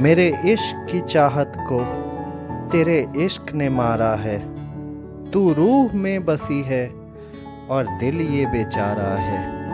मेरे इश्क की चाहत को तेरे इश्क ने मारा है। तू रूह में बसी है और दिल ये बेचारा है।